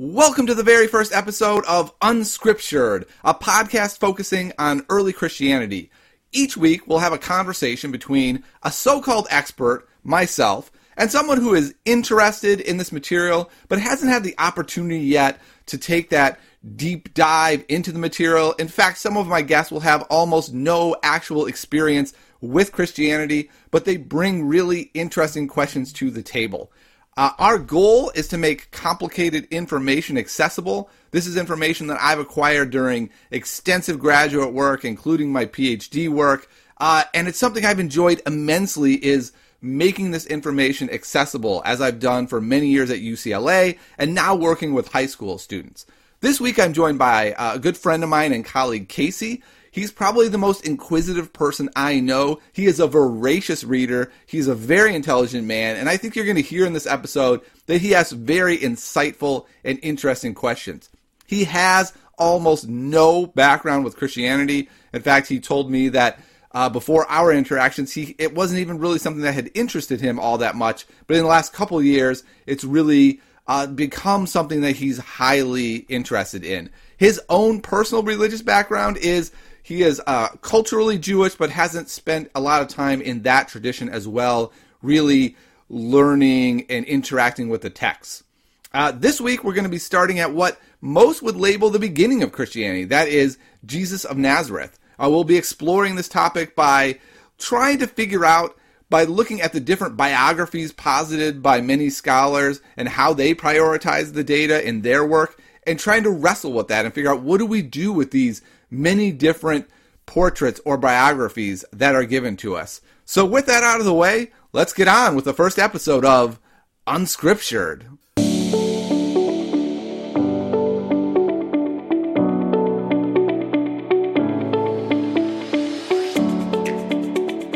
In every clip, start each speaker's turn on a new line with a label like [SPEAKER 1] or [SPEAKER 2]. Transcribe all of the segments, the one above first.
[SPEAKER 1] Welcome to the very first episode of Unscriptured, a podcast focusing on early Christianity. Each week, we'll have a conversation between a so called expert, myself, and someone who is interested in this material but hasn't had the opportunity yet to take that deep dive into the material. In fact, some of my guests will have almost no actual experience with Christianity, but they bring really interesting questions to the table. Uh, our goal is to make complicated information accessible. This is information that I've acquired during extensive graduate work, including my PhD work, uh, and it's something I've enjoyed immensely. Is making this information accessible, as I've done for many years at UCLA, and now working with high school students. This week, I'm joined by uh, a good friend of mine and colleague, Casey. He's probably the most inquisitive person I know. He is a voracious reader. He's a very intelligent man. And I think you're going to hear in this episode that he has very insightful and interesting questions. He has almost no background with Christianity. In fact, he told me that uh, before our interactions, he it wasn't even really something that had interested him all that much. But in the last couple years, it's really uh, become something that he's highly interested in. His own personal religious background is he is uh, culturally Jewish, but hasn't spent a lot of time in that tradition as well, really learning and interacting with the texts. Uh, this week, we're going to be starting at what most would label the beginning of Christianity that is, Jesus of Nazareth. Uh, we'll be exploring this topic by trying to figure out, by looking at the different biographies posited by many scholars and how they prioritize the data in their work, and trying to wrestle with that and figure out what do we do with these many different portraits or biographies that are given to us. So, with that out of the way, let's get on with the first episode of Unscriptured.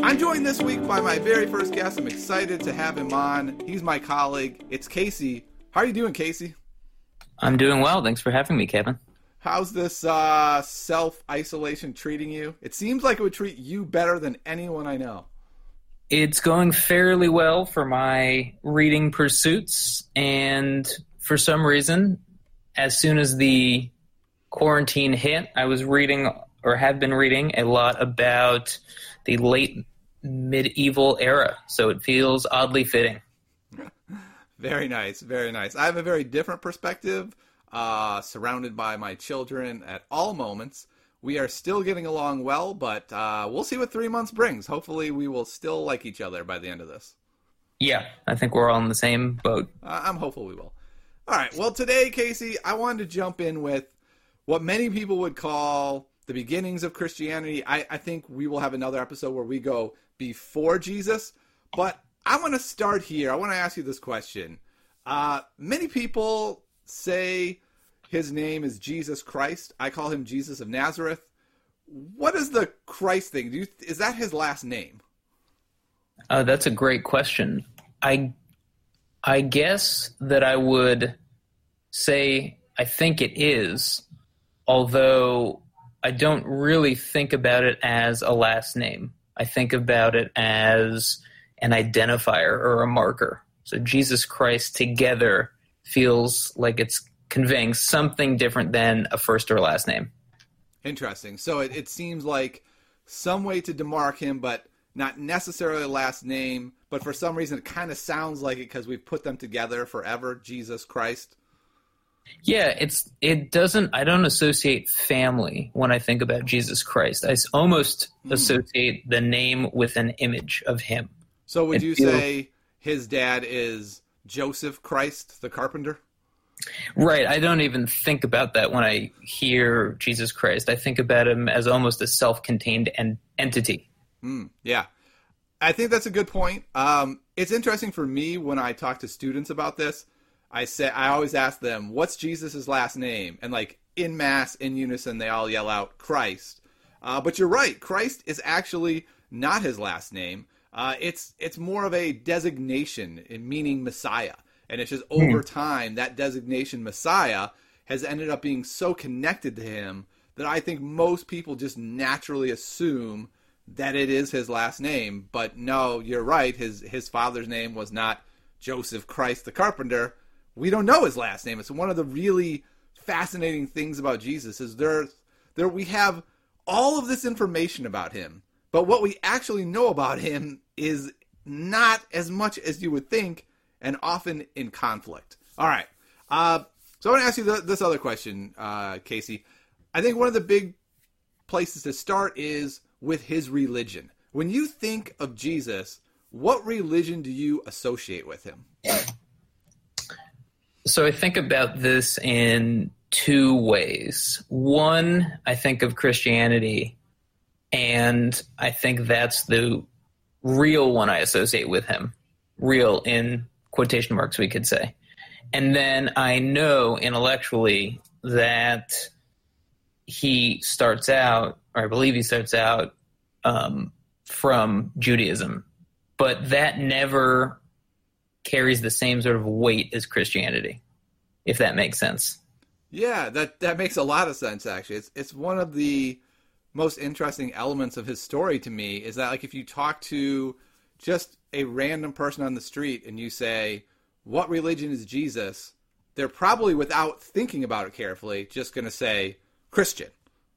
[SPEAKER 1] I'm joined this week by my very first guest. I'm excited to have him on. He's my colleague. It's Casey. How are you doing, Casey?
[SPEAKER 2] I'm doing well. Thanks for having me, Kevin.
[SPEAKER 1] How's this uh, self isolation treating you? It seems like it would treat you better than anyone I know.
[SPEAKER 2] It's going fairly well for my reading pursuits, and for some reason, as soon as the quarantine hit, I was reading or have been reading a lot about the late medieval era, so it feels oddly fitting.
[SPEAKER 1] very nice, very nice. I have a very different perspective uh, surrounded by my children at all moments. We are still getting along well, but uh, we'll see what three months brings. Hopefully, we will still like each other by the end of this.
[SPEAKER 2] Yeah, I think we're all in the same boat.
[SPEAKER 1] Uh, I'm hopeful we will. All right. Well, today, Casey, I wanted to jump in with what many people would call the beginnings of Christianity. I, I think we will have another episode where we go before Jesus, but I want to start here. I want to ask you this question. Uh, many people say his name is Jesus Christ. I call him Jesus of Nazareth. What is the Christ thing? You, is that his last name?
[SPEAKER 2] Uh, that's a great question. I I guess that I would say I think it is, although I don't really think about it as a last name. I think about it as an identifier or a marker. So Jesus Christ together feels like it's conveying something different than a first or last name.
[SPEAKER 1] Interesting. So it, it seems like some way to demark him, but not necessarily a last name. But for some reason, it kind of sounds like it because we've put them together forever. Jesus Christ.
[SPEAKER 2] Yeah, it's it doesn't. I don't associate family when I think about Jesus Christ. I almost mm. associate the name with an image of him.
[SPEAKER 1] So would you say his dad is Joseph Christ, the carpenter?
[SPEAKER 2] Right. I don't even think about that when I hear Jesus Christ. I think about him as almost a self-contained en- entity.
[SPEAKER 1] Mm, yeah. I think that's a good point. Um, it's interesting for me when I talk to students about this. I say I always ask them, "What's Jesus's last name?" And like in mass, in unison, they all yell out Christ. Uh, but you're right. Christ is actually not his last name. Uh, it's it's more of a designation, meaning Messiah. And it's just over mm. time that designation Messiah has ended up being so connected to him that I think most people just naturally assume that it is his last name. But no, you're right. His his father's name was not Joseph Christ the carpenter. we don't know his last name. It's one of the really fascinating things about Jesus is there there we have all of this information about him, but what we actually know about him is not as much as you would think, and often in conflict. All right. Uh, so I want to ask you this other question, uh, Casey. I think one of the big places to start is with his religion. When you think of Jesus, what religion do you associate with him?
[SPEAKER 2] So I think about this in two ways. One, I think of Christianity, and I think that's the real one I associate with him. Real in quotation marks, we could say. And then I know intellectually that he starts out, or I believe he starts out um, from Judaism, but that never carries the same sort of weight as Christianity, if that makes sense.
[SPEAKER 1] Yeah, that that makes a lot of sense. Actually, it's it's one of the most interesting elements of his story to me is that like if you talk to just a random person on the street and you say, "What religion is Jesus?" they're probably without thinking about it carefully just going to say Christian,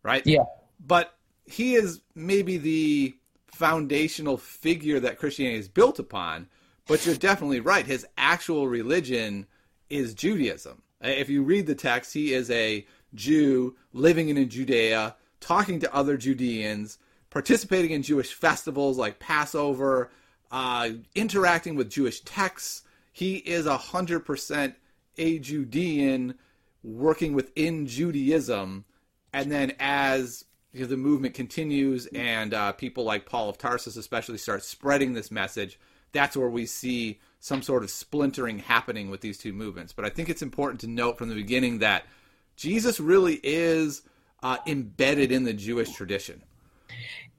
[SPEAKER 1] right?
[SPEAKER 2] Yeah.
[SPEAKER 1] But he is maybe the foundational figure that Christianity is built upon, but you're definitely right. His actual religion is Judaism. If you read the text, he is a Jew living in Judea, talking to other Judeans, participating in Jewish festivals like Passover, uh, interacting with Jewish texts. He is a hundred percent a Judean working within Judaism, and then as the movement continues and uh, people like Paul of Tarsus especially start spreading this message, that's where we see some sort of splintering happening with these two movements. But I think it's important to note from the beginning that Jesus really is uh, embedded in the Jewish tradition.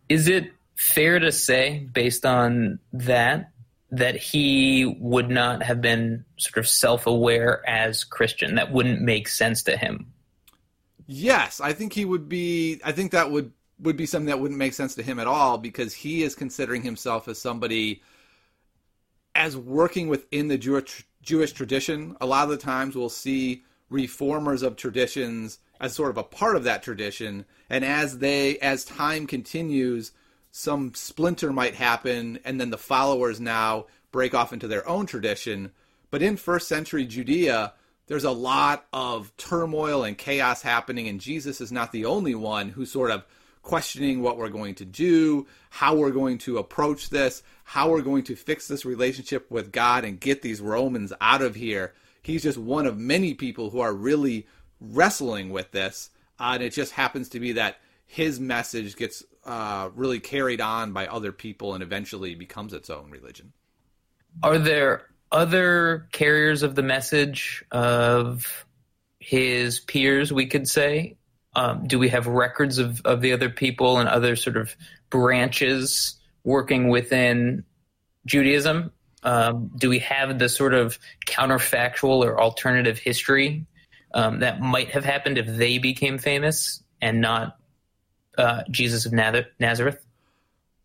[SPEAKER 2] Is it fair to say, based on that, that he would not have been sort of self aware as Christian? That wouldn't make sense to him.
[SPEAKER 1] Yes, I think he would be. I think that would would be something that wouldn't make sense to him at all because he is considering himself as somebody as working within the Jewish Jewish tradition. A lot of the times we'll see reformers of traditions as sort of a part of that tradition, and as they as time continues, some splinter might happen, and then the followers now break off into their own tradition. But in first century Judea, there's a lot of turmoil and chaos happening, and Jesus is not the only one who's sort of questioning what we're going to do, how we're going to approach this, how we're going to fix this relationship with God and get these Romans out of here. He's just one of many people who are really wrestling with this. Uh, and it just happens to be that his message gets uh, really carried on by other people and eventually becomes its own religion.
[SPEAKER 2] Are there other carriers of the message of his peers, we could say? Um, do we have records of, of the other people and other sort of branches working within Judaism? Um, do we have the sort of counterfactual or alternative history um, that might have happened if they became famous and not uh, Jesus of Nazareth?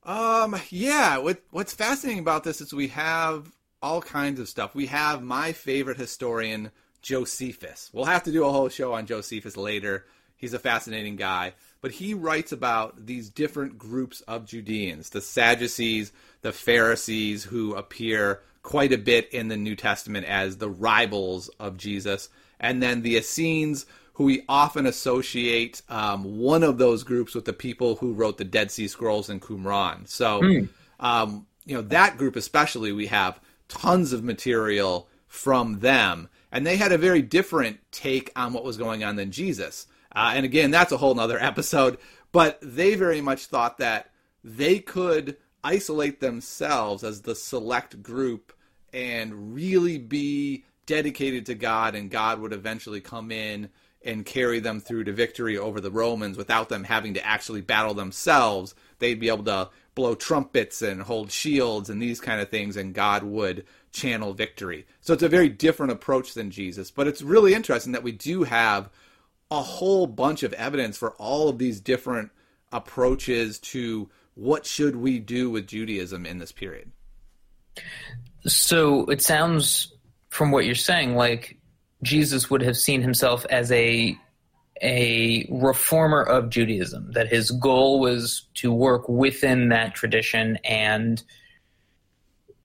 [SPEAKER 1] Um, yeah. What What's fascinating about this is we have all kinds of stuff. We have my favorite historian, Josephus. We'll have to do a whole show on Josephus later. He's a fascinating guy. But he writes about these different groups of Judeans the Sadducees, the Pharisees, who appear quite a bit in the New Testament as the rivals of Jesus, and then the Essenes, who we often associate um, one of those groups with the people who wrote the Dead Sea Scrolls in Qumran. So, mm. um, you know, that group especially, we have tons of material from them. And they had a very different take on what was going on than Jesus. Uh, and again, that's a whole nother episode. But they very much thought that they could isolate themselves as the select group and really be dedicated to God, and God would eventually come in and carry them through to victory over the Romans without them having to actually battle themselves. They'd be able to blow trumpets and hold shields and these kind of things, and God would channel victory. So it's a very different approach than Jesus. But it's really interesting that we do have a whole bunch of evidence for all of these different approaches to what should we do with Judaism in this period.
[SPEAKER 2] So it sounds from what you're saying like Jesus would have seen himself as a a reformer of Judaism. That his goal was to work within that tradition and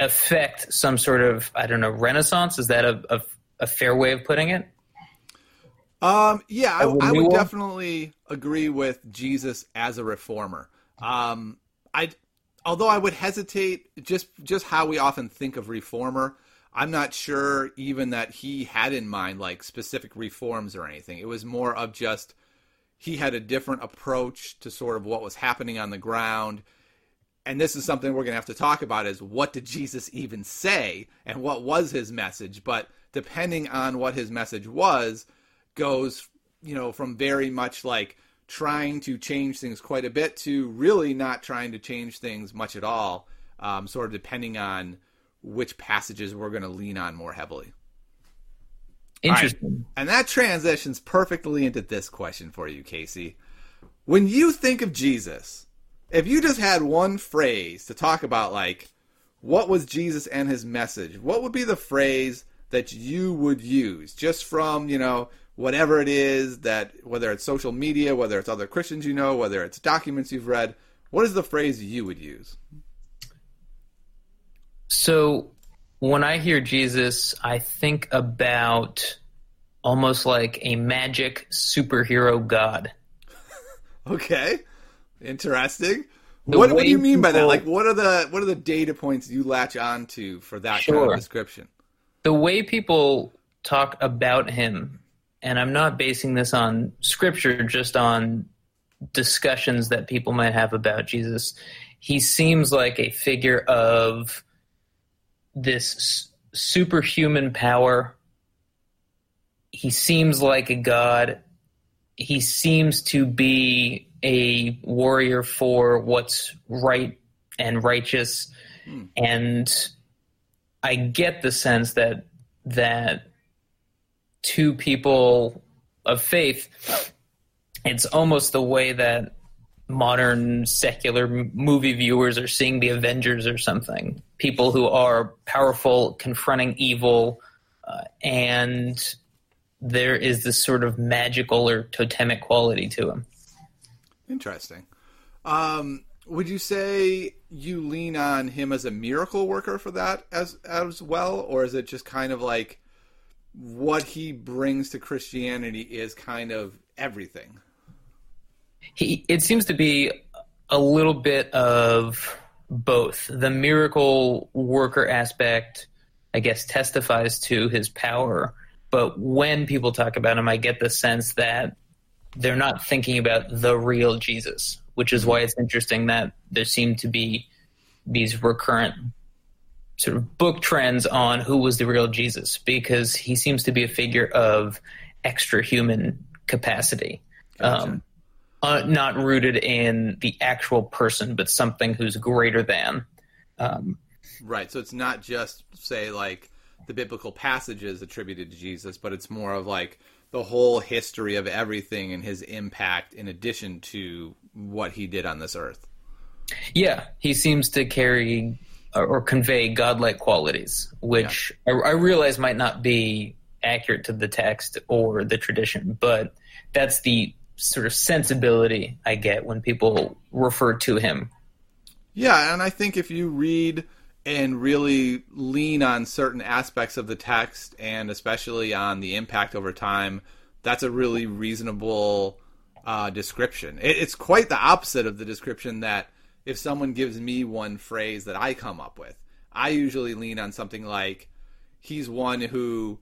[SPEAKER 2] affect some sort of I don't know renaissance. Is that a, a, a fair way of putting it?
[SPEAKER 1] Um, yeah, I, I, would definitely agree with Jesus as a reformer. Um, I, although I would hesitate just just how we often think of reformer. I'm not sure even that he had in mind like specific reforms or anything. It was more of just he had a different approach to sort of what was happening on the ground. And this is something we're going to have to talk about is what did Jesus even say and what was his message? But depending on what his message was, goes, you know, from very much like trying to change things quite a bit to really not trying to change things much at all, um, sort of depending on which passages we're going to lean on more heavily.
[SPEAKER 2] Interesting.
[SPEAKER 1] Right. And that transitions perfectly into this question for you, Casey. When you think of Jesus, if you just had one phrase to talk about, like, what was Jesus and his message, what would be the phrase that you would use just from, you know, whatever it is that whether it's social media, whether it's other Christians you know, whether it's documents you've read, what is the phrase you would use?
[SPEAKER 2] So when I hear Jesus, I think about almost like a magic superhero god.
[SPEAKER 1] okay. Interesting. What, what do you mean people, by that? Like what are the what are the data points you latch on to for that sure. kind of description?
[SPEAKER 2] The way people talk about him and I'm not basing this on scripture, just on discussions that people might have about Jesus. He seems like a figure of this superhuman power. He seems like a god. He seems to be a warrior for what's right and righteous. Hmm. And I get the sense that that two people of faith, it's almost the way that modern secular movie viewers are seeing the Avengers or something. People who are powerful, confronting evil, uh, and there is this sort of magical or totemic quality to him.
[SPEAKER 1] Interesting. Um, would you say you lean on him as a miracle worker for that as as well, or is it just kind of like what he brings to Christianity is kind of everything.
[SPEAKER 2] He it seems to be a little bit of both. The miracle worker aspect, I guess, testifies to his power. But when people talk about him, I get the sense that they're not thinking about the real Jesus, which is why it's interesting that there seem to be these recurrent sort of book trends on who was the real Jesus because he seems to be a figure of extra human capacity. Gotcha. Um, uh, not rooted in the actual person, but something who's greater than. Um,
[SPEAKER 1] right. So it's not just, say, like the biblical passages attributed to Jesus, but it's more of like the whole history of everything and his impact in addition to what he did on this earth.
[SPEAKER 2] Yeah, he seems to carry or, convey godlike qualities, which yeah. I, I realize might not be accurate to the text or the tradition, but that's the sort of sensibility I get when people refer to him.
[SPEAKER 1] Yeah, and I think if you read and really lean on certain aspects of the text and especially on the impact over time, that's a really reasonable uh, description. It, it's quite the opposite of the description that if someone gives me one phrase that I come up with. I usually lean on something like he's one who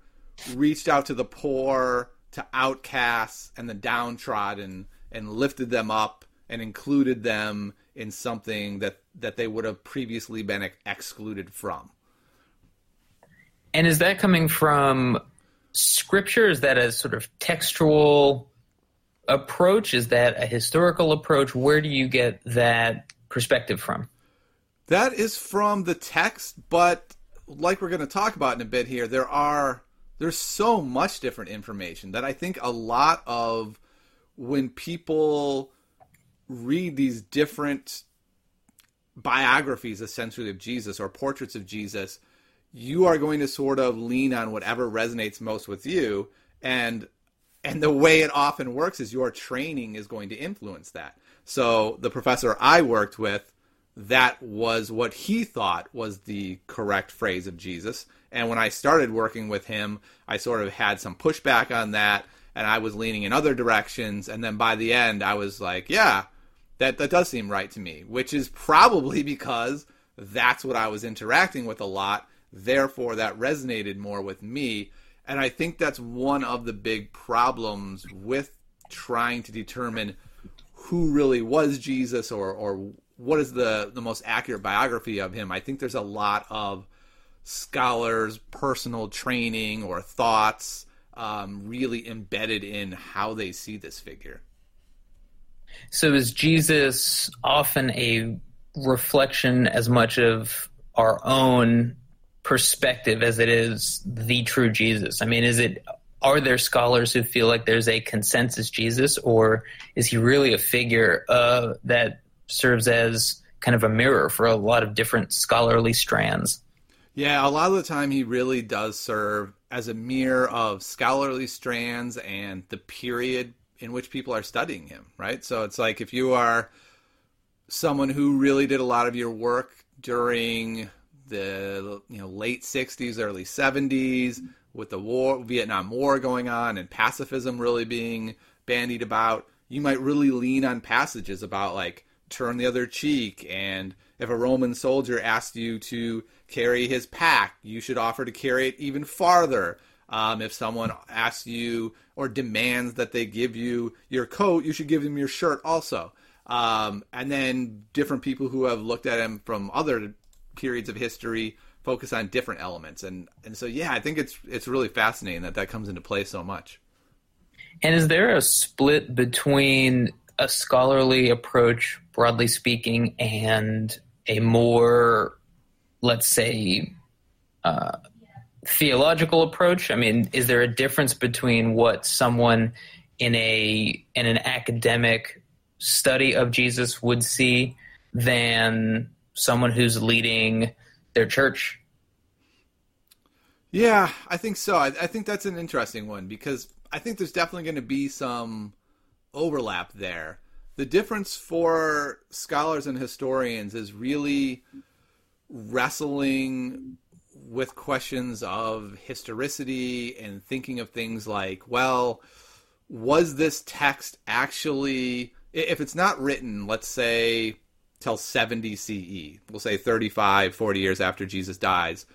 [SPEAKER 1] reached out to the poor, to outcasts and the downtrodden and lifted them up and included them in something that that they would have previously been excluded from.
[SPEAKER 2] And is that coming from scripture? Is that a sort of textual approach? Is that a historical approach? Where do you get that perspective from?
[SPEAKER 1] That is from the text, but like we're going to talk about in a bit here, there are there's so much different information that I think a lot of when people read these different biographies essentially of Jesus or portraits of Jesus, you are going to sort of lean on whatever resonates most with you and and the way it often works is your training is going to influence that. So the professor I worked with, that was what he thought was the correct phrase of Jesus. And when I started working with him, I sort of had some pushback on that and I was leaning in other directions. And then by the end, I was like, yeah, that, that does seem right to me, which is probably because that's what I was interacting with a lot. Therefore, that resonated more with me. And I think that's one of the big problems with trying to determine who really was Jesus or, or what is the, the most accurate biography of him. I think there's a lot of scholars' personal training or thoughts um, really embedded in how they see this figure.
[SPEAKER 2] So is Jesus often a reflection as much of our own perspective as it is the true Jesus? I mean, is it are there scholars who feel like there's a consensus Jesus, or is he really a figure uh, that serves as kind of a mirror for a lot of different scholarly strands?
[SPEAKER 1] Yeah, a lot of the time he really does serve as a mirror of scholarly strands and the period in which people are studying him, right? So it's like if you are someone who really did a lot of your work during the you know late 60s early 70s with the war Vietnam War going on and pacifism really being bandied about you might really lean on passages about like turn the other cheek and if a Roman soldier asked you to carry his pack you should offer to carry it even farther um, if someone asks you or demands that they give you your coat, you should give them your shirt also. Um, and then different people who have looked at him from other periods of history focus on different elements. And and so yeah, I think it's it's really fascinating that that comes into play so much.
[SPEAKER 2] And is there a split between a scholarly approach, broadly speaking, and a more, let's say, uh, theological approach? I mean, is there a difference between what someone in a in an academic study of Jesus would see than someone who's leading their church?
[SPEAKER 1] Yeah, I think so. I, I think that's an interesting one because I think there's definitely going to be some overlap there. The difference for scholars and historians is really wrestling with questions of historicity and thinking of things like, well, was this text actually, if it's not written, let's say, till 70 CE, we'll say 35, 40 years after Jesus dies,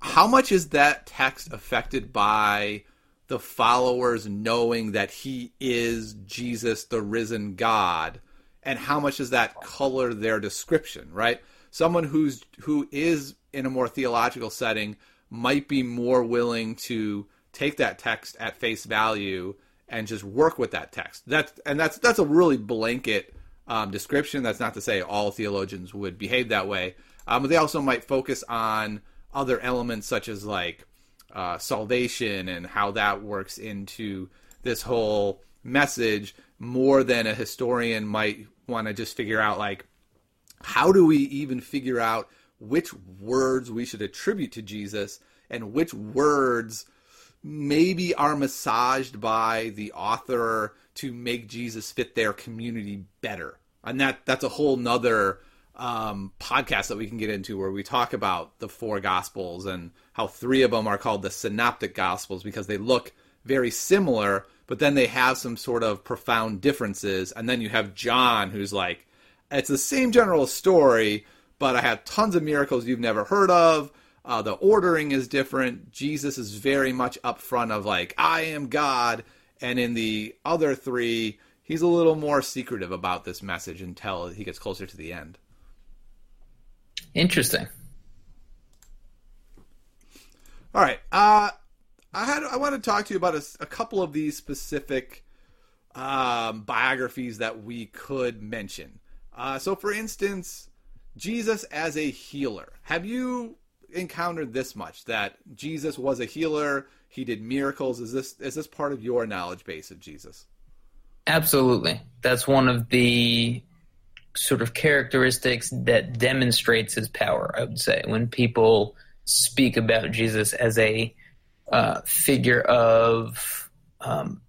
[SPEAKER 1] how much is that text affected by the followers knowing that he is Jesus, the risen God? And how much does that color their description, right? Someone who's who is in a more theological setting might be more willing to take that text at face value and just work with that text. That's and that's that's a really blanket um, description. That's not to say all theologians would behave that way, um, but they also might focus on other elements such as like uh, salvation and how that works into this whole message more than a historian might want to just figure out like how do we even figure out which words we should attribute to Jesus and which words maybe are massaged by the author to make Jesus fit their community better. And that that's a whole nother um, podcast that we can get into where we talk about the four gospels and how three of them are called the synoptic gospels because they look very similar, but then they have some sort of profound differences. And then you have John, who's like, it's the same general story, but I have tons of miracles you've never heard of. Uh, the ordering is different. Jesus is very much upfront of like, I am God. And in the other three, he's a little more secretive about this message until he gets closer to the end.
[SPEAKER 2] Interesting.
[SPEAKER 1] All right. Uh, I had I want to talk to you about a, a couple of these specific um, biographies that we could mention. Uh, so, for instance, Jesus as a healer. Have you encountered this much that Jesus was a healer? He did miracles. Is this is this part of your knowledge base of Jesus?
[SPEAKER 2] Absolutely. That's one of the sort of characteristics that demonstrates his power, I would say. When people speak about Jesus as a uh, figure of um,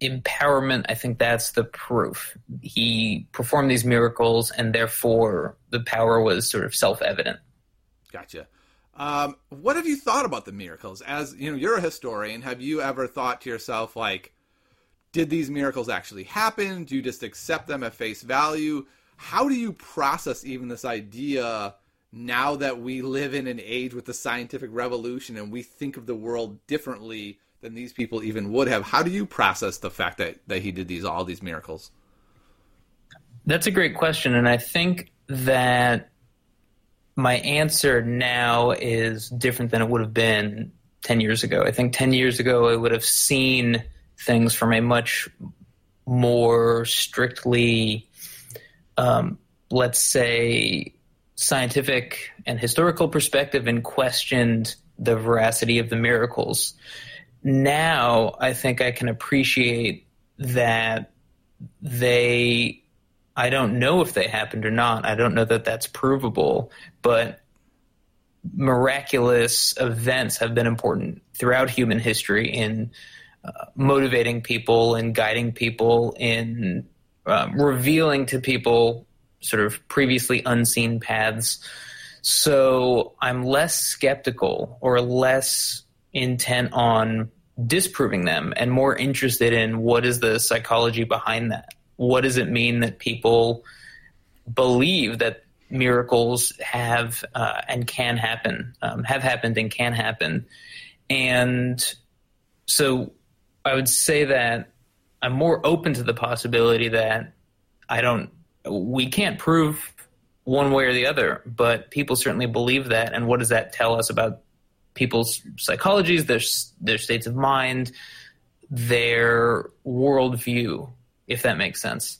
[SPEAKER 2] empowerment. I think that's the proof. He performed these miracles, and therefore the power was sort of self evident.
[SPEAKER 1] Gotcha. Um, what have you thought about the miracles? As you know, you're a historian. Have you ever thought to yourself, like, did these miracles actually happen? Do you just accept them at face value? How do you process even this idea now that we live in an age with the scientific revolution and we think of the world differently than these people even would have? How do you process the fact that, that he did these all these miracles?
[SPEAKER 2] That's a great question, and I think that my answer now is different than it would have been 10 years ago. I think 10 years ago I would have seen things from a much more strictly, um, let's say, scientific and historical perspective and questioned the veracity of the miracles. Now I think I can appreciate that they I don't know if they happened or not. I don't know that that's provable, but miraculous events have been important throughout human history in uh, motivating people and guiding people in um, revealing to people sort of previously unseen paths. So I'm less skeptical or less intent on disproving them and more interested in what is the psychology behind that what does it mean that people believe that miracles have uh, and can happen, um, have happened and can happen. And so I would say that I'm more open to the possibility that I don't, we can't prove one way or the other, but people certainly believe that. And what does that tell us about people's psychologies, their, their states of mind, their worldview? if that makes sense.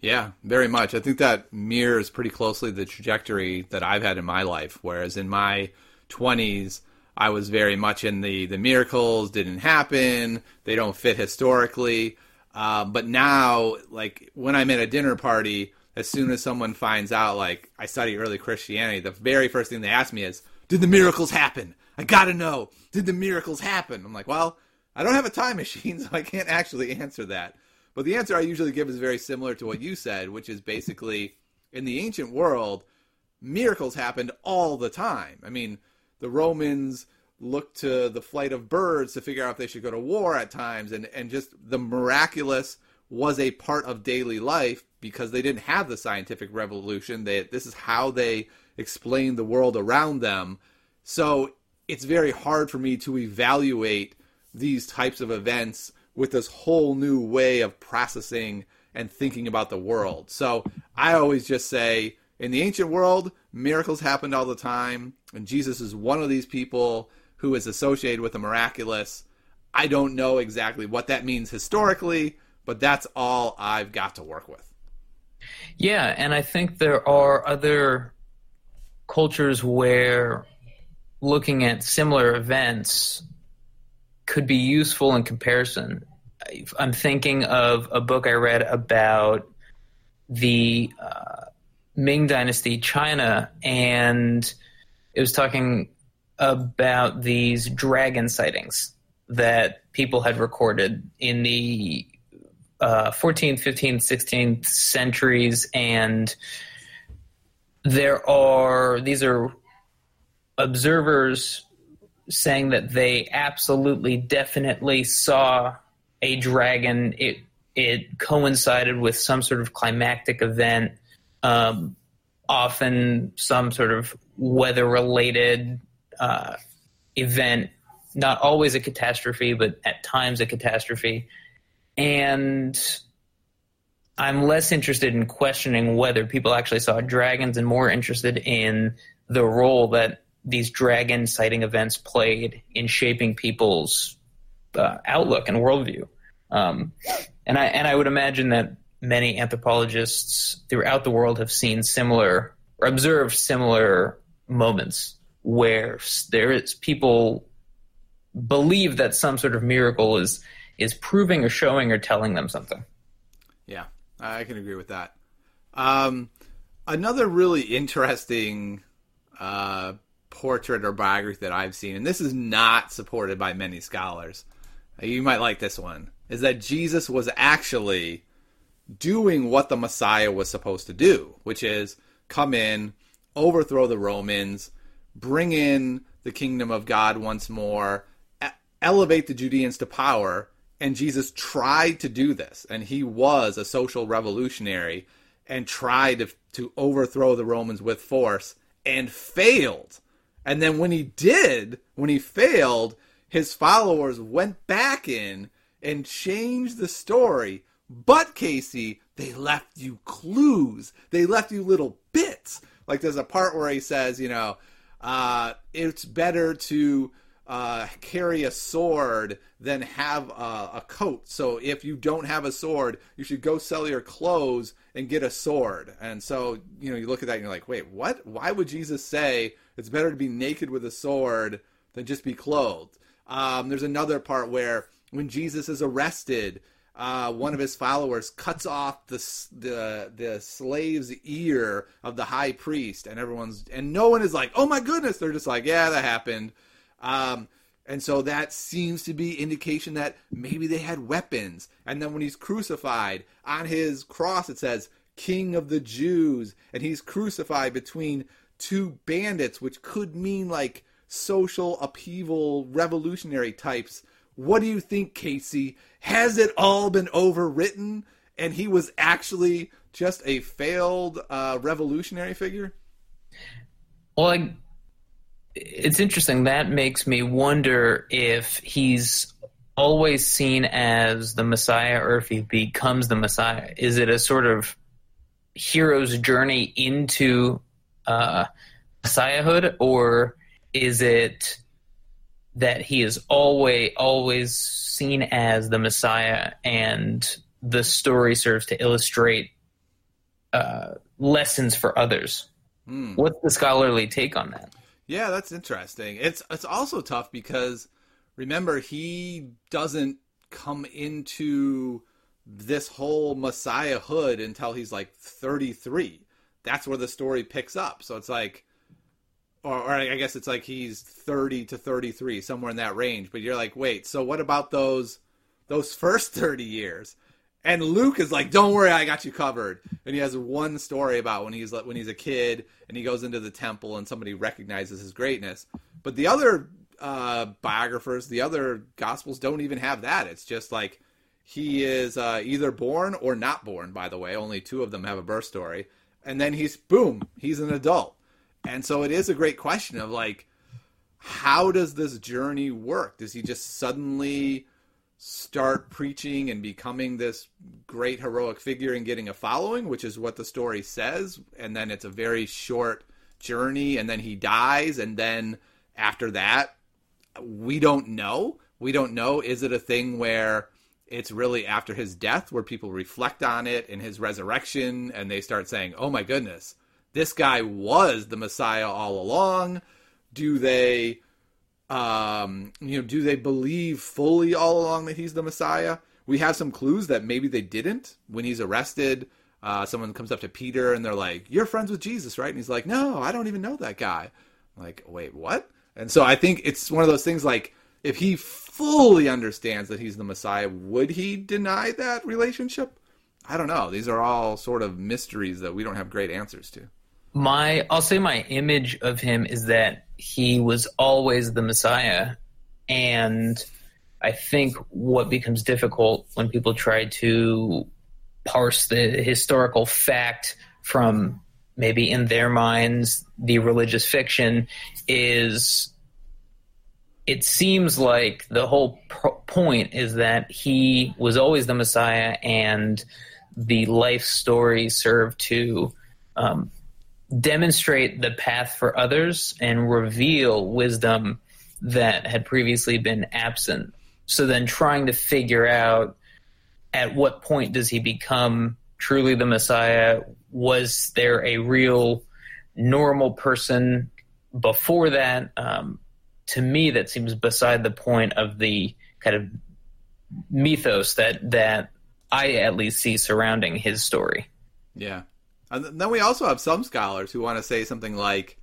[SPEAKER 1] Yeah, very much. I think that mirrors pretty closely the trajectory that I've had in my life. Whereas in my 20s, I was very much in the the miracles didn't happen, they don't fit historically. Uh, but now, like when I'm at a dinner party, as soon as someone finds out, like I study early Christianity, the very first thing they ask me is, "Did the miracles happen?" I gotta know. Did the miracles happen? I'm like, well, I don't have a time machine, so I can't actually answer that. But the answer I usually give is very similar to what you said, which is basically in the ancient world, miracles happened all the time. I mean, the Romans looked to the flight of birds to figure out if they should go to war at times, and, and just the miraculous was a part of daily life because they didn't have the scientific revolution. They, this is how they explained the world around them. So it's very hard for me to evaluate these types of events with this whole new way of processing and thinking about the world. So I always just say, in the ancient world, miracles happened all the time, and Jesus is one of these people who is associated with the miraculous. I don't know exactly what that means historically, but that's all I've got to work with.
[SPEAKER 2] Yeah, and I think there are other cultures where looking at similar events could be useful in comparison. I'm thinking of a book I read about the uh, Ming Dynasty, China, and it was talking about these dragon sightings that people had recorded in the uh, 14th, 15th, 16th centuries, and there are these are observers saying that they absolutely, definitely saw a dragon. It it coincided with some sort of climactic event, um, often some sort of weather related uh, event. Not always a catastrophe, but at times a catastrophe. And I'm less interested in questioning whether people actually saw dragons and more interested in the role that these dragon sighting events played in shaping people's uh, outlook and worldview. Um, and I and I would imagine that many anthropologists throughout the world have seen similar or observed similar moments where there is people believe that some sort of miracle is is proving or showing or telling them something.
[SPEAKER 1] Yeah, I can agree with that. Um, another really interesting uh, portrait or biography that I've seen, and this is not supported by many scholars. You might like this one. Is that Jesus was actually doing what the Messiah was supposed to do, which is come in, overthrow the Romans, bring in the kingdom of God once more, elevate the Judeans to power. And Jesus tried to do this, and he was a social revolutionary and tried to, to overthrow the Romans with force and failed. And then when he did, when he failed, his followers went back in and changed the story. But Casey, they left you clues. They left you little bits. Like there's a part where he says, you know, uh, it's better to uh, carry a sword than have a, a, coat. So if you don't have a sword, you should go sell your clothes and get a sword. And so, you know, you look at that and you're like, wait, what? Why would Jesus say it's better to be naked with a sword than just be clothed? Um, there's another part where when Jesus is arrested, uh, one of his followers cuts off the, the the slave's ear of the high priest, and everyone's and no one is like, "Oh my goodness!" They're just like, "Yeah, that happened." Um, and so that seems to be indication that maybe they had weapons. And then when he's crucified on his cross, it says "King of the Jews," and he's crucified between two bandits, which could mean like social upheaval, revolutionary types what do you think, Casey? Has it all been overwritten and he was actually just a failed uh, revolutionary figure?
[SPEAKER 2] Well, I, it's interesting. That makes me wonder if he's always seen as the Messiah or if he becomes the Messiah. Is it a sort of hero's journey into uh, messiahhood or is it that he is always always seen as the Messiah, and the story serves to illustrate uh, lessons for others. Hmm. What's the scholarly take on that?
[SPEAKER 1] Yeah, that's interesting. It's it's also tough because remember he doesn't come into this whole messiahhood until he's like 33. That's where the story picks up. So it's like or, or, I guess it's like he's 30 to 33, somewhere in that range. But you're like, wait, so what about those those first 30 years? And Luke is like, don't worry, I got you covered. And he has one story about when he's when he's a kid and he goes into the temple and somebody recognizes his greatness. But the other uh, biographers, the other gospels don't even have that. It's just like he is uh, either born or not born. By the way, only two of them have a birth story. And then he's boom, he's an adult and so it is a great question of like, how does this journey work? Does he just suddenly start preaching and becoming this great heroic figure and getting a following, which is what the story says, and then it's a very short journey, and then he dies, and then after that, we don't know. We don't know. Is it a thing where it's really after his death where people reflect on it and his resurrection and they start saying, oh my goodness, this guy was the Messiah all along? Do they, um, you know, do they believe fully all along that he's the Messiah? We have some clues that maybe they didn't. When he's arrested, uh, someone comes up to Peter and they're like, "You're friends with Jesus, right?" And he's like, "No, I don't even know that guy." I'm like, wait, what? And so I think it's one of those things like if he fully understands that he's the Messiah, would he deny that relationship? I don't know. These are all sort of mysteries that we don't have great answers to
[SPEAKER 2] my I'll say my image of him is that he was always the Messiah, and I think what becomes difficult when people try to parse the historical fact from maybe in their minds the religious fiction is it seems like the whole point is that he was always the Messiah and the life story served to um, demonstrate the path for others and reveal wisdom that had previously been absent. So then trying to figure out at what point does he become truly the Messiah? Was there a real normal person before that? Um, to me, that seems beside the point of the kind of mythos that that I at least see surrounding his story.
[SPEAKER 1] Yeah. And then we also have some scholars who want to say something like,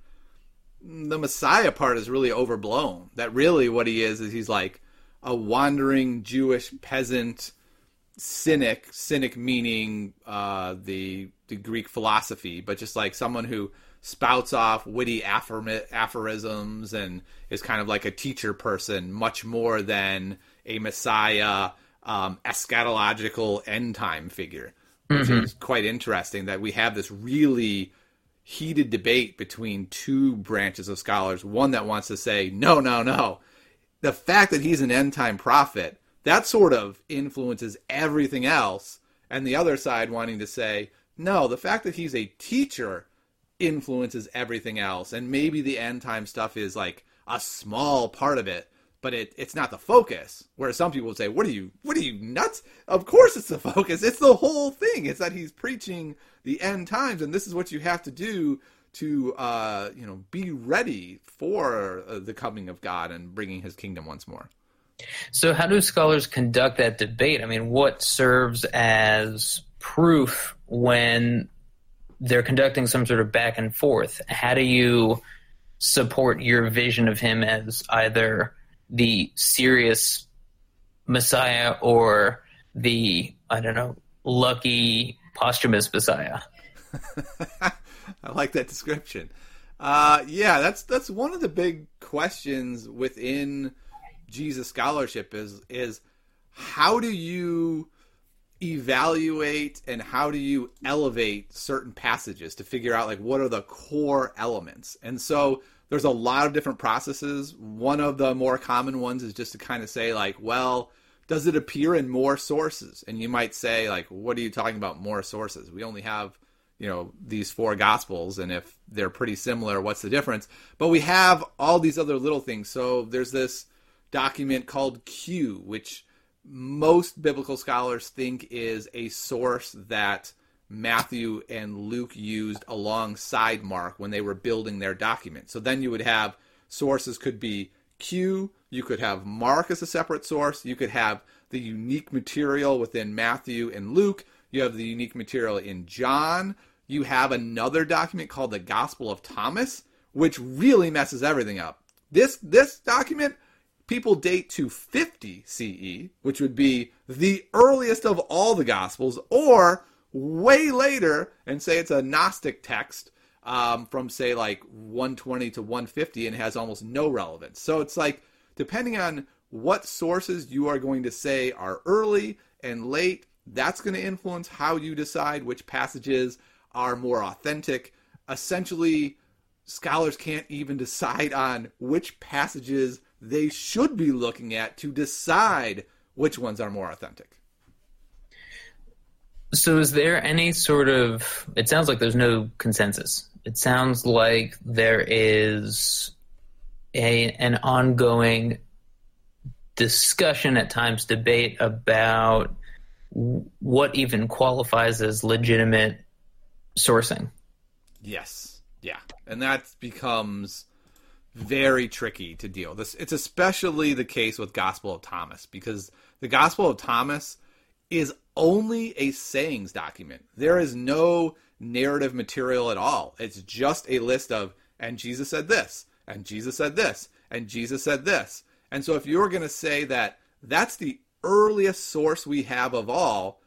[SPEAKER 1] the Messiah part is really overblown. That really what he is is he's like a wandering Jewish peasant cynic, cynic meaning uh, the the Greek philosophy, but just like someone who spouts off witty aphorisms and is kind of like a teacher person, much more than a Messiah um, eschatological end time figure. Which mm-hmm. is quite interesting that we have this really heated debate between two branches of scholars. One that wants to say, no, no, no. The fact that he's an end time prophet, that sort of influences everything else. And the other side wanting to say, no, the fact that he's a teacher influences everything else. And maybe the end time stuff is like a small part of it, but it, it's not the focus. Whereas some people would say, "What are you? What are you nuts?" Of course, it's the focus. It's the whole thing. It's that he's preaching the end times, and this is what you have to do to, uh, you know, be ready for uh, the coming of God and bringing His kingdom once more.
[SPEAKER 2] So, how do scholars conduct that debate? I mean, what serves as proof when they're conducting some sort of back and forth? How do you support your vision of him as either the serious Messiah or the I don't know lucky posthumous Messiah.
[SPEAKER 1] I like that description. Uh, yeah, that's that's one of the big questions within Jesus scholarship is is how do you evaluate and how do you elevate certain passages to figure out like what are the core elements and so there's a lot of different processes. One of the more common ones is just to kind of say like, well, does it appear in more sources? And you might say like, what are you talking about more sources? We only have, you know, these four gospels and if they're pretty similar, what's the difference? But we have all these other little things. So there's this document called Q, which most biblical scholars think is a source that Matthew and Luke used alongside Mark when they were building their document. So then you would have sources could be Q, you could have Mark as a separate source, you could have the unique material within Matthew and Luke, you have the unique material in John, you have another document called the Gospel of Thomas, which really messes everything up. This this document people date to 50 CE, which would be the earliest of all the gospels or way later and say it's a Gnostic text um, from say like 120 to 150 and has almost no relevance. So it's like depending on what sources you are going to say are early and late, that's going to influence how you decide which passages are more authentic. Essentially, scholars can't even decide on which passages they should be looking at to decide which ones are more authentic.
[SPEAKER 2] So, is there any sort of? It sounds like there's no consensus. It sounds like there is a an ongoing discussion, at times debate about what even qualifies as legitimate sourcing.
[SPEAKER 1] Yes, yeah, and that becomes very tricky to deal. This it's especially the case with Gospel of Thomas because the Gospel of Thomas is only a sayings document. There is no narrative material at all. It's just a list of, and Jesus said this, and Jesus said this, and Jesus said this. And so if you're going to say that that's the earliest source we have of all,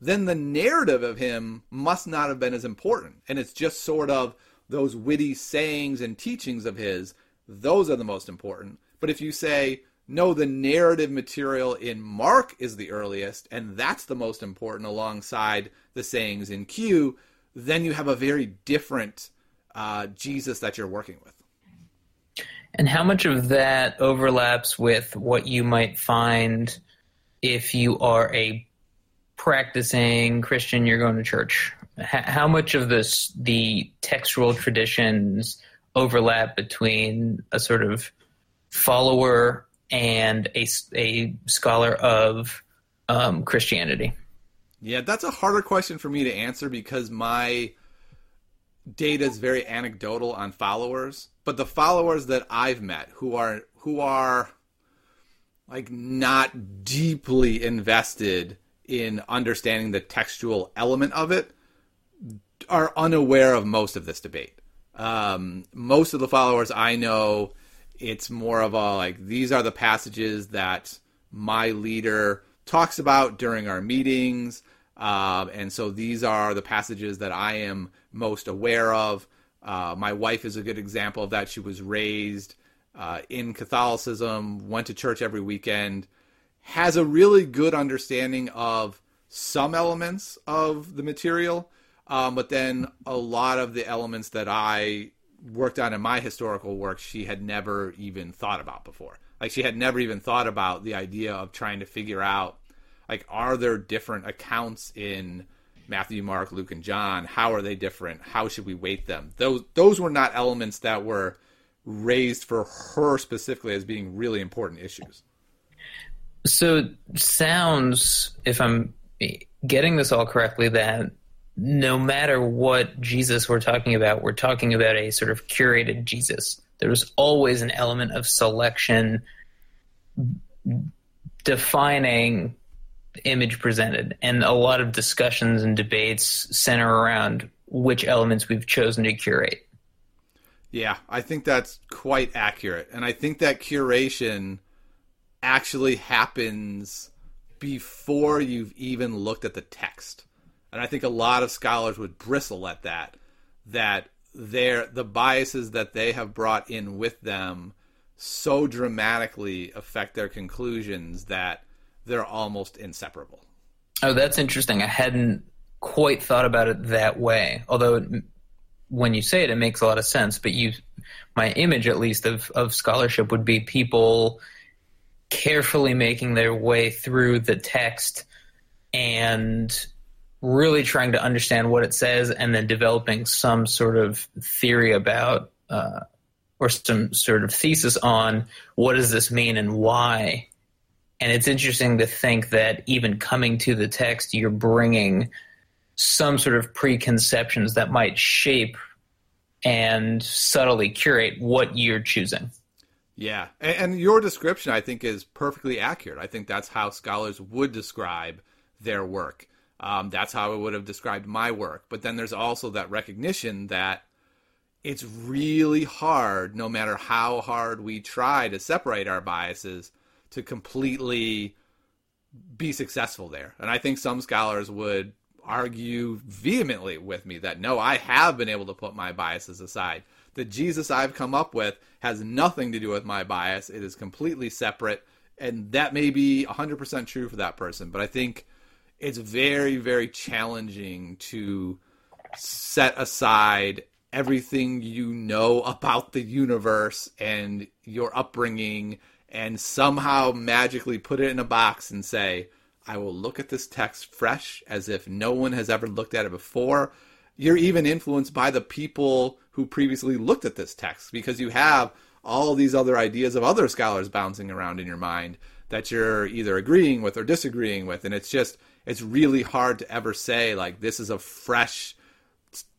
[SPEAKER 1] then the narrative of him must not have been as important. And it's just sort of those witty sayings and teachings of his, those are the most important. But if you say, no, the narrative material in Mark is the earliest, and that's the most important alongside the sayings in Q, then you have a very different uh, Jesus that you're working with.
[SPEAKER 2] And how much of that overlaps with what you might find if you are a practicing Christian, you're going to church? How much of this, the textual traditions overlap between a sort of follower and a, a scholar of um, Christianity?
[SPEAKER 1] Yeah, that's a harder question for me to answer because my data is very anecdotal on followers. But the followers that I've met who are who are like not deeply invested in understanding the textual element of it are unaware of most of this debate. Um, most of the followers I know, it's more of a like these are the passages that my leader talks about during our meetings. Uh, and so these are the passages that I am most aware of. Uh, my wife is a good example of that. She was raised uh, in Catholicism, went to church every weekend, has a really good understanding of some elements of the material, um, but then a lot of the elements that I worked on in my historical work, she had never even thought about before. Like she had never even thought about the idea of trying to figure out, like, are there different accounts in Matthew, Mark, Luke, and John? How are they different? How should we weight them? Those those were not elements that were raised for her specifically as being really important issues.
[SPEAKER 2] So sounds, if I'm getting this all correctly, that no matter what Jesus we're talking about, we're talking about a sort of curated Jesus. There's always an element of selection defining the image presented, and a lot of discussions and debates center around which elements we've chosen to curate.
[SPEAKER 1] Yeah, I think that's quite accurate. And I think that curation actually happens before you've even looked at the text. And I think a lot of scholars would bristle at that that their the biases that they have brought in with them so dramatically affect their conclusions that they're almost inseparable.
[SPEAKER 2] Oh, that's interesting. I hadn't quite thought about it that way. Although when you say it, it makes a lot of sense. But you, my image at least of of scholarship would be people carefully making their way through the text and really trying to understand what it says and then developing some sort of theory about uh, or some sort of thesis on what does this mean and why and it's interesting to think that even coming to the text you're bringing some sort of preconceptions that might shape and subtly curate what you're choosing
[SPEAKER 1] yeah, and, and, your description, I think, is perfectly accurate. I think that's how scholars would describe their work. Um, that's how I would have described my work. But then there's also that recognition that it's really hard, no matter how hard we try to separate our biases, to completely be successful there. And I think some scholars would argue vehemently with me that no, I have been able to put my biases aside the Jesus I've come up with has nothing to do with my bias. It is completely separate. And that may be 100% true for that person. But I think it's very, very challenging to set aside everything you know about the universe and your upbringing and somehow magically put it in a box and say, I will look at this text fresh as if no one has ever looked at it before. You're even influenced by the people who previously looked at this text because you have all these other ideas of other scholars bouncing around in your mind that you're either agreeing with or disagreeing with and it's just it's really hard to ever say like this is a fresh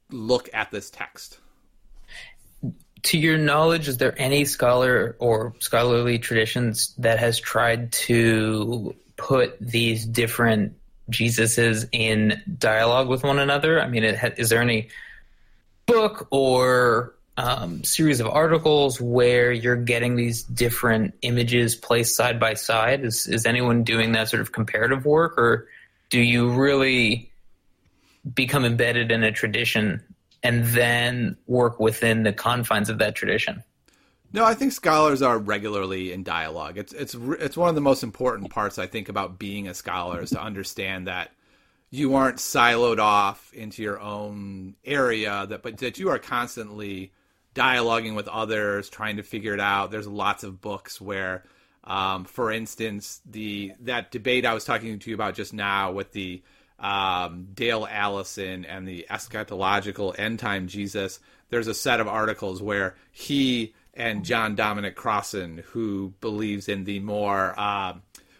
[SPEAKER 1] look at this text
[SPEAKER 2] to your knowledge is there any scholar or scholarly traditions that has tried to put these different jesuses in dialogue with one another i mean is there any book or um, series of articles where you're getting these different images placed side by side? Is is anyone doing that sort of comparative work, or do you really become embedded in a tradition and then work within the confines of that tradition?
[SPEAKER 1] No, I think scholars are regularly in dialogue. It's it's it's one of the most important parts I think about being a scholar is to understand that you aren't siloed off into your own area that but that you are constantly dialoguing with others trying to figure it out there's lots of books where um, for instance the that debate i was talking to you about just now with the um, dale allison and the eschatological end time jesus there's a set of articles where he and john dominic crossan who believes in the more uh,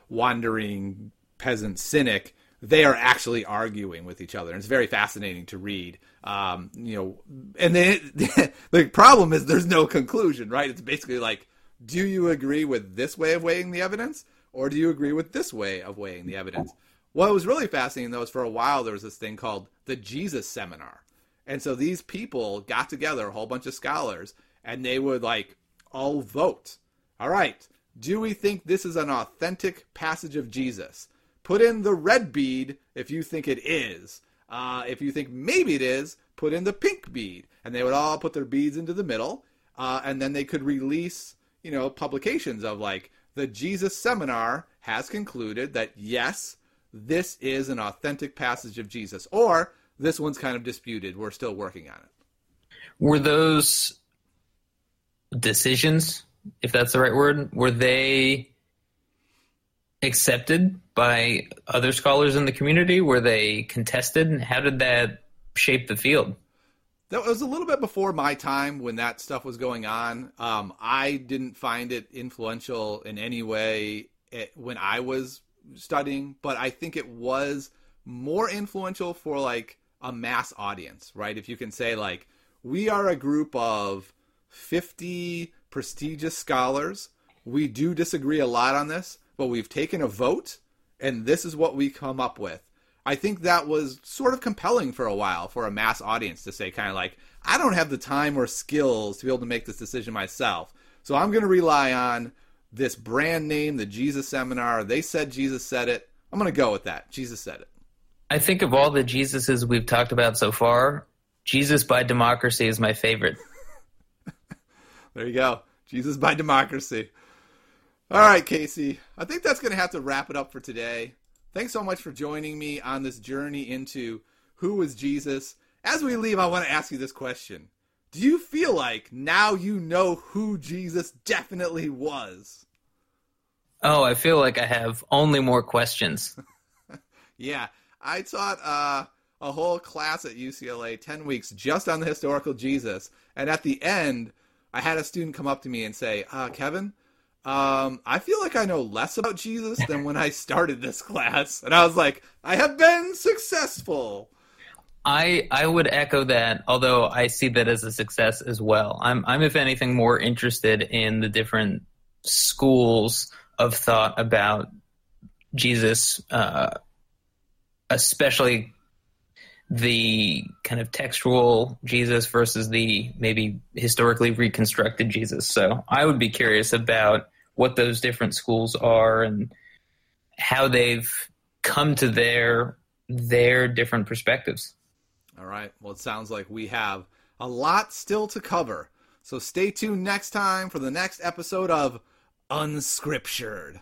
[SPEAKER 1] wandering peasant cynic they are actually arguing with each other. And it's very fascinating to read. Um, you know, and then the problem is there's no conclusion, right? It's basically like, do you agree with this way of weighing the evidence, or do you agree with this way of weighing the evidence? What was really fascinating though is for a while there was this thing called the Jesus Seminar, And so these people got together, a whole bunch of scholars, and they would like all vote. All right, do we think this is an authentic passage of Jesus? Put in the red bead if you think it is. Uh, if you think maybe it is, put in the pink bead. And they would all put their beads into the middle, uh, and then they could release, you know, publications of like the Jesus Seminar has concluded that yes, this is an authentic passage of Jesus, or this one's kind of disputed. We're still working on it.
[SPEAKER 2] Were those decisions, if that's the right word, were they accepted by other scholars in the community? Were they contested? How did that shape the field?
[SPEAKER 1] That was a little bit before my time when that stuff was going on. Um, I didn't find it influential in any way eh, when I was studying, but I think it was more influential for like a mass audience, right? If you can say like we are a group of 50 prestigious scholars, we do disagree a lot on this, but we've taken a vote and this is what we come up with. I think that was sort of compelling for a while for a mass audience to say kind of like I don't have the time or skills to be able to make this decision myself. So I'm going to rely on this brand name, the Jesus Seminar. They said Jesus said it. I'm going to go with that. Jesus said it.
[SPEAKER 2] I think of all the Jesuses we've talked about so far, Jesus by Democracy is my favorite.
[SPEAKER 1] there you go. Jesus by Democracy. All right, Casey. I think that's going to have to wrap it up for today. Thanks so much for joining me on this journey into who was Jesus. As we leave, I want to ask you this question do you feel like now you know who Jesus definitely was?
[SPEAKER 2] Oh, I feel like I have only more questions.
[SPEAKER 1] yeah, I taught uh, a whole class at UCLA, 10 weeks, just on the historical Jesus. And at the end, I had a student come up to me and say, uh, Kevin, um, I feel like I know less about Jesus than when I started this class. And I was like, I have been successful.
[SPEAKER 2] I I would echo that, although I see that as a success as well. I'm I'm if anything more interested in the different schools of thought about Jesus, uh, especially the kind of textual Jesus versus the maybe historically reconstructed Jesus. So I would be curious about what those different schools are and how they've come to their their different perspectives.
[SPEAKER 1] All right. Well, it sounds like we have a lot still to cover. So stay tuned next time for the next episode of Unscriptured.